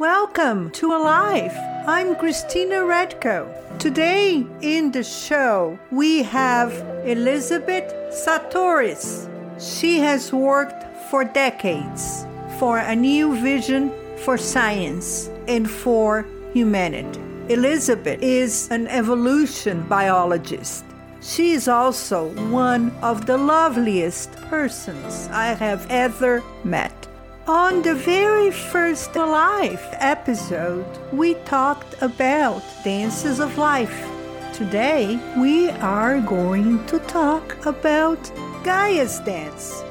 Welcome to Alive. I'm Christina Redko. Today in the show, we have Elizabeth Sahtouris. She has worked for decades for a new vision for science and for humanity. Elizabeth is an evolution biologist. She is also one of the loveliest persons I have ever met. On the very first Alive episode, we talked about dances of life. Today, we are going to talk about Gaia's Dance.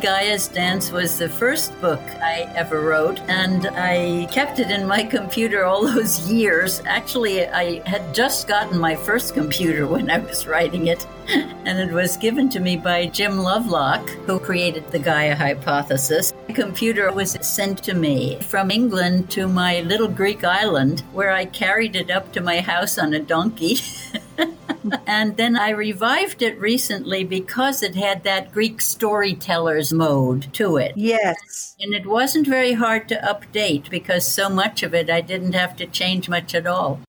Gaia's Dance was the first book I ever wrote, and I kept it in my computer all those years. Actually, I had just gotten my first computer when I was writing it, and it was given to me by Jim Lovelock, who created the Gaia hypothesis. The computer was sent to me from England to my little Greek island, where I carried it up to my house on a donkey. and then I revived it recently because it had that Greek storyteller's mode to it. Yes. And it wasn't very hard to update because so much of it I didn't have to change much at all.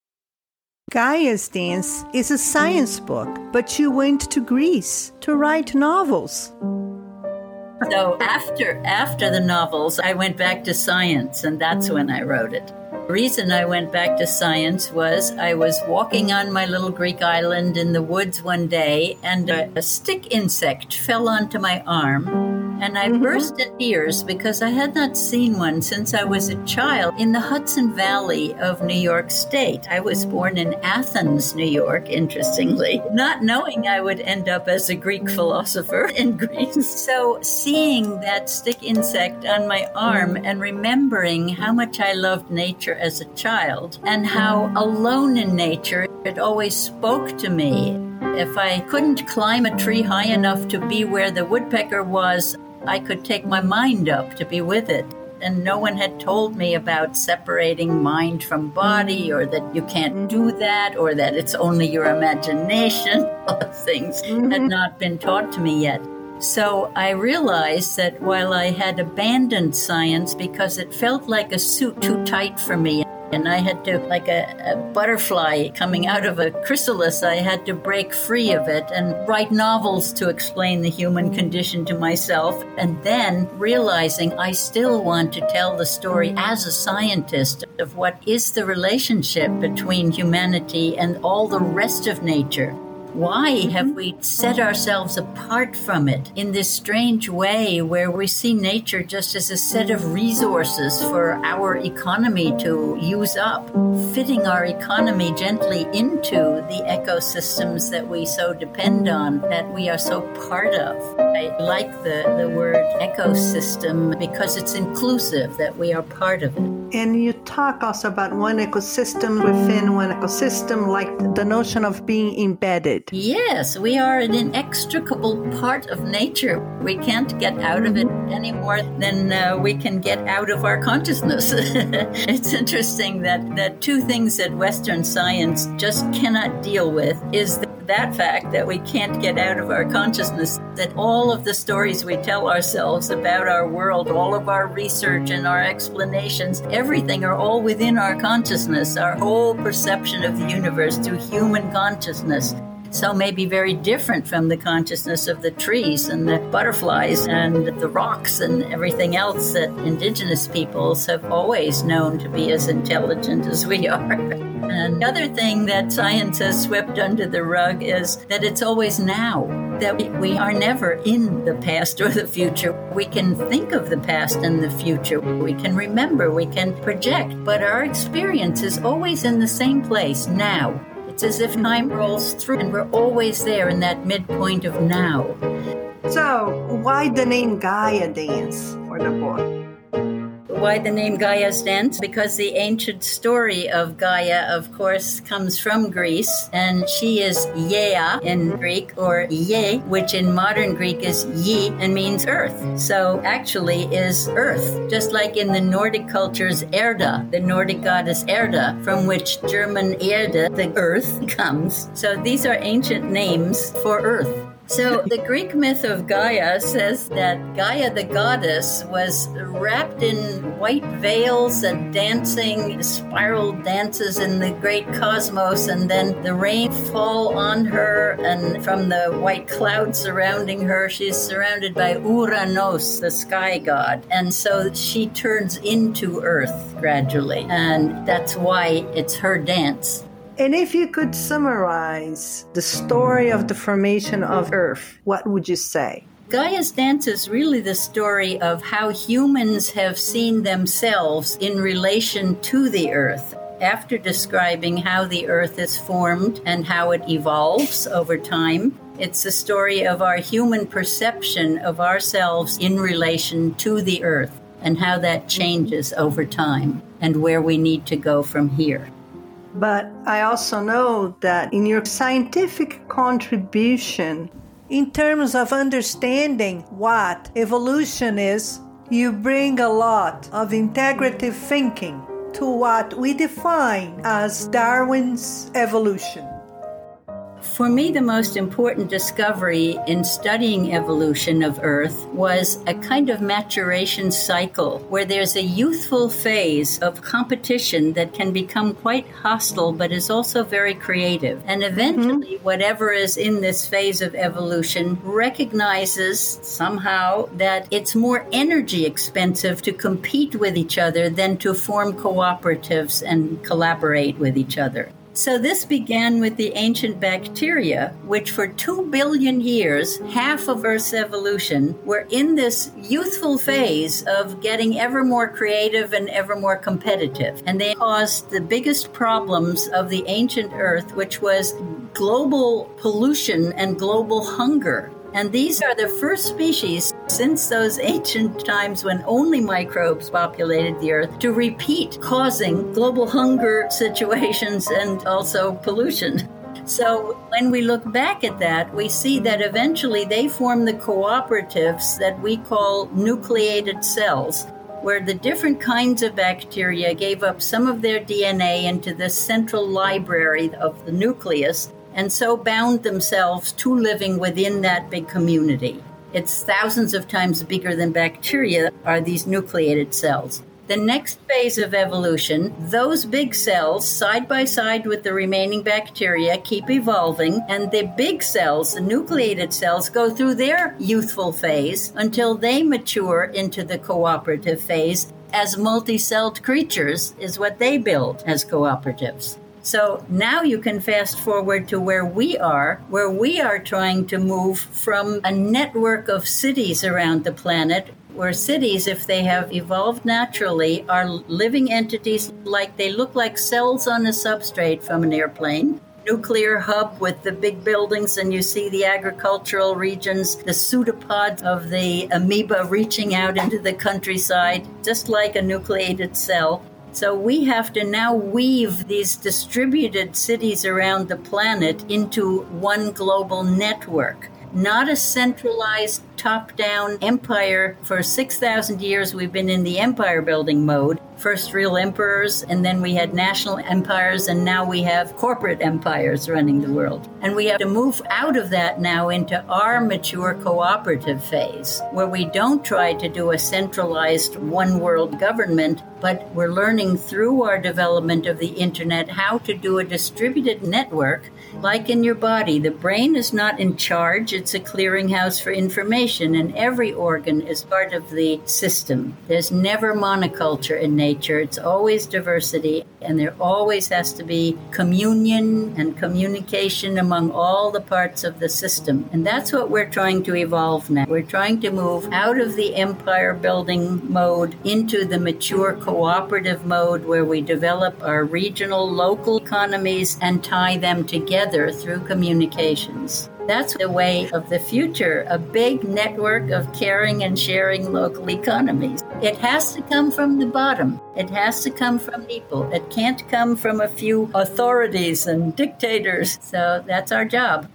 Gaia's Dance is a science book, but you went to Greece to write novels. So after after the novels, I went back to science and that's when I wrote it reason I went back to science was I was walking on my little Greek island in the woods one day and a, a stick insect fell onto my arm. And I mm-hmm. burst in tears because I had not seen one since I was a child in the Hudson Valley of New York State. I was born in Athens, New York, interestingly, not knowing I would end up as a Greek philosopher in Greece. So seeing that stick insect on my arm and remembering how much I loved nature nature as a child and how alone in nature it always spoke to me. If I couldn't climb a tree high enough to be where the woodpecker was, I could take my mind up to be with it. And no one had told me about separating mind from body or that you can't do that or that it's only your imagination. Things mm-hmm. had not been taught to me yet. So I realized that while I had abandoned science because it felt like a suit too tight for me, and I had to, like a, a, butterfly coming out of a chrysalis, I had to break free of it and write novels to explain the human mm. condition to myself. And then realizing I still want to tell the story mm. as a scientist of what is the relationship between humanity and all the rest of nature. Why mm-hmm. have we set ourselves apart from it in this strange way where we see nature just as a set of resources for our economy to use up, fitting our economy gently into the ecosystems that we so depend on, that we are so part of? I like the, the word ecosystem because it's inclusive, that we are part of it. And you talk also about one ecosystem within one ecosystem, like the notion of being embedded. Yes, we are an inextricable part of nature. We can't get out of it any more than uh, we can get out of our consciousness. it's interesting that, that two things that Western science just cannot deal with is the that fact that we can't get out of our consciousness, that all of the stories we tell ourselves about our world, all of our research and our explanations, everything are all within our consciousness, our whole perception of the universe through human consciousness so may be very different from the consciousness of the trees and the butterflies and the rocks and everything else that indigenous peoples have always known to be as intelligent as we are. And the thing that science has swept under the rug is that it's always now, that we are never in the past or the future. We can think of the past and the future, we can remember, we can project, but our experience is always in the same place now. It's as if time rolls through and we're always there in that midpoint of now. So, why the name Gaia Dance for the book? Why the name Gaia's Dance? Because the ancient story of Gaia, of course, comes from Greece, and she is Yea in Greek, or Ye, which in modern Greek is Yi and means earth. So actually is earth, just like in the Nordic cultures, Erda, the Nordic goddess Erda, from which German Erde, the earth, comes. So these are ancient names for earth. So, the Greek myth of Gaia says that Gaia, the goddess, was wrapped in white veils and dancing spiral dances in the great cosmos, and then the rain fall on her, and from the white clouds surrounding her, she's surrounded by Uranos, the sky god. And so she turns into Earth gradually, and that's why it's her dance. And if you could summarize the story of the formation of Earth, what would you say? Gaia's Dance is really the story of how humans have seen themselves in relation to the Earth. After describing how the Earth is formed and how it evolves over time, it's a story of our human perception of ourselves in relation to the Earth and how that changes over time and where we need to go from here. But I also know that in your scientific contribution, in terms of understanding what evolution is, you bring a lot of integrative thinking to what we define as Darwin's evolution. For me, the most important discovery in studying evolution of Earth was a kind of maturation cycle where there's a youthful phase of competition that can become quite hostile but is also very creative. And eventually, mm-hmm. whatever is in this phase of evolution recognizes somehow that it's more energy expensive to compete with each other than to form cooperatives and collaborate with each other. So, this began with the ancient bacteria, which for two billion years, half of Earth's evolution, were in this youthful phase of getting ever more creative and ever more competitive. And they caused the biggest problems of the ancient Earth, which was global pollution and global hunger. And these are the first species since those ancient times when only microbes populated the earth to repeat causing global hunger situations and also pollution. So when we look back at that, we see that eventually they form the cooperatives that we call nucleated cells, where the different kinds of bacteria gave up some of their DNA into this central library of the nucleus and so bound themselves to living within that big community. It's thousands of times bigger than bacteria are these nucleated cells. The next phase of evolution, those big cells, side by side with the remaining bacteria, keep evolving, and the big cells, the nucleated cells, go through their youthful phase until they mature into the cooperative phase as multi celled creatures, is what they build as cooperatives. So now you can fast forward to where we are, where we are trying to move from a network of cities around the planet where cities, if they have evolved naturally, are living entities like they look like cells on a substrate from an airplane. Nuclear hub with the big buildings, and you see the agricultural regions, the pseudopods of the amoeba reaching out into the countryside, just like a nucleated cell. So we have to now weave these distributed cities around the planet into one global network, not a centralized top down empire. For 6,000 years, we've been in the empire building mode first real emperors, and then we had national empires, and now we have corporate empires running the world. And we have to move out of that now into our mature cooperative phase, where we don't try to do a centralized one world government, but we're learning through our development of the internet how to do a distributed network like in your body. The brain is not in charge, it's a clearinghouse for information, and every organ is part of the system. There's never monoculture in nature nature. It's always diversity, and there always has to be communion and communication among all the parts of the system. And that's what we're trying to evolve now. We're trying to move out of the empire building mode into the mature cooperative mode where we develop our regional, local economies and tie them together through communications. That's the way of the future a big network of caring and sharing local economies. It has to come from the bottom, it has to come from people. It can't come from a few authorities and dictators. So that's our job.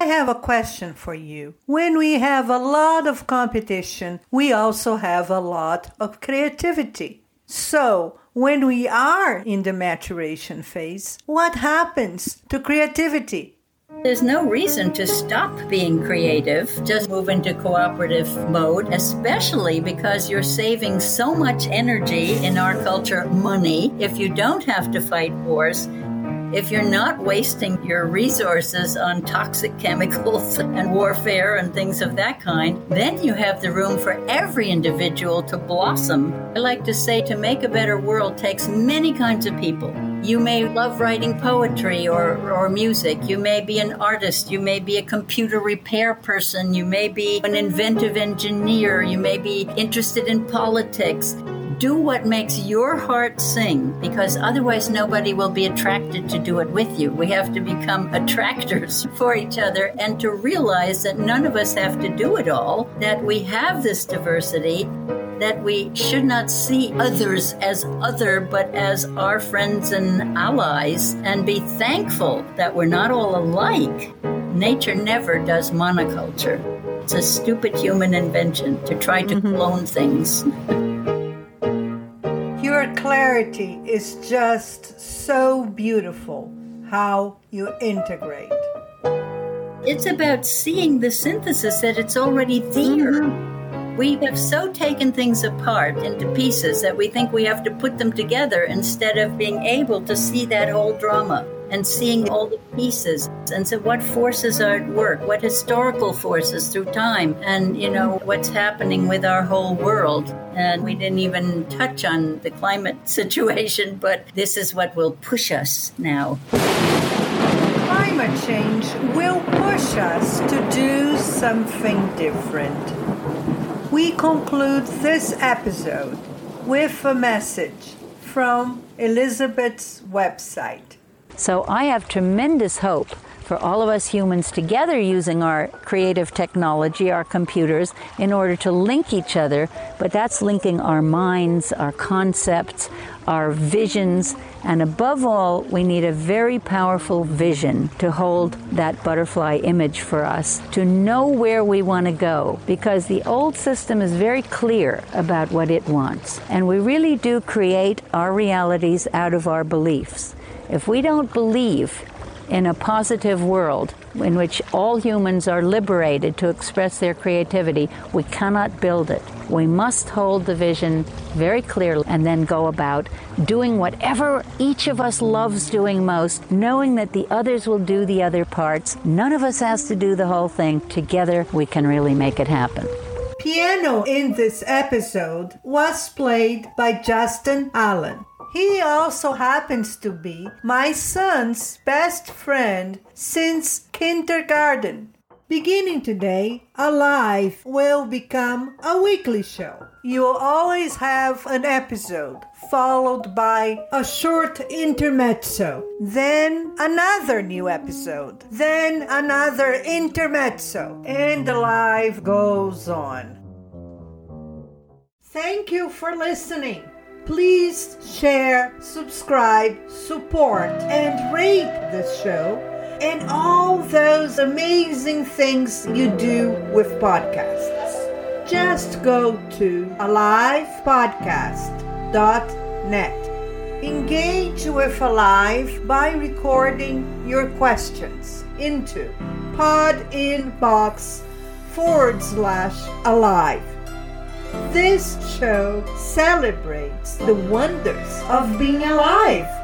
I have a question for you. When we have a lot of competition, we also have a lot of creativity. So, when we are in the maturation phase, what happens to creativity? There's no reason to stop being creative, just move into cooperative mode, especially because you're saving so much energy in our culture, money, if you don't have to fight wars. If you're not wasting your resources on toxic chemicals and warfare and things of that kind, then you have the room for every individual to blossom. I like to say to make a better world takes many kinds of people. You may love writing poetry or, or music. You may be an artist. You may be a computer repair person. You may be an inventive engineer. You may be interested in politics. Do what makes your heart sing because otherwise nobody will be attracted to do it with you. We have to become attractors for each other and to realize that none of us have to do it all, that we have this diversity that we should not see others as other, but as our friends and allies, and be thankful that we're not all alike. Nature never does monoculture. It's a stupid human invention to try to mm-hmm. clone things. Your clarity is just so beautiful how you integrate. It's about seeing the synthesis that it's already there. Mm-hmm. We have so taken things apart into pieces that we think we have to put them together instead of being able to see that whole drama and seeing all the pieces and so what forces are at work what historical forces through time and you know what's happening with our whole world. And we didn't even touch on the climate situation but this is what will push us now. Climate change will push us to do something different we conclude this episode with a message from Elizabeth's website. So I have tremendous hope for all of us humans together using our creative technology, our computers, in order to link each other. But that's linking our minds, our concepts, our visions, and above all, we need a very powerful vision to hold that butterfly image for us, to know where we want to go, because the old system is very clear about what it wants. And we really do create our realities out of our beliefs. If we don't believe in a positive world in which all humans are liberated to express their creativity, we cannot build it. We must hold the vision very clearly and then go about doing whatever each of us loves doing most, knowing that the others will do the other parts. None of us has to do the whole thing. Together, we can really make it happen. Piano in this episode was played by Justin Allen. He also happens to be my son's best friend since kindergarten. Beginning today, Alive will become a weekly show. You'll always have an episode followed by a short intermezzo, then another new episode, then another intermezzo, and Alive goes on. Thank you for listening. Please share, subscribe, support, and rate this show and all those amazing things you do with podcasts. Just go to alivepodcast.net. Engage with Alive by recording your questions into podinbox forward slash alive. This show celebrates the wonders of being alive.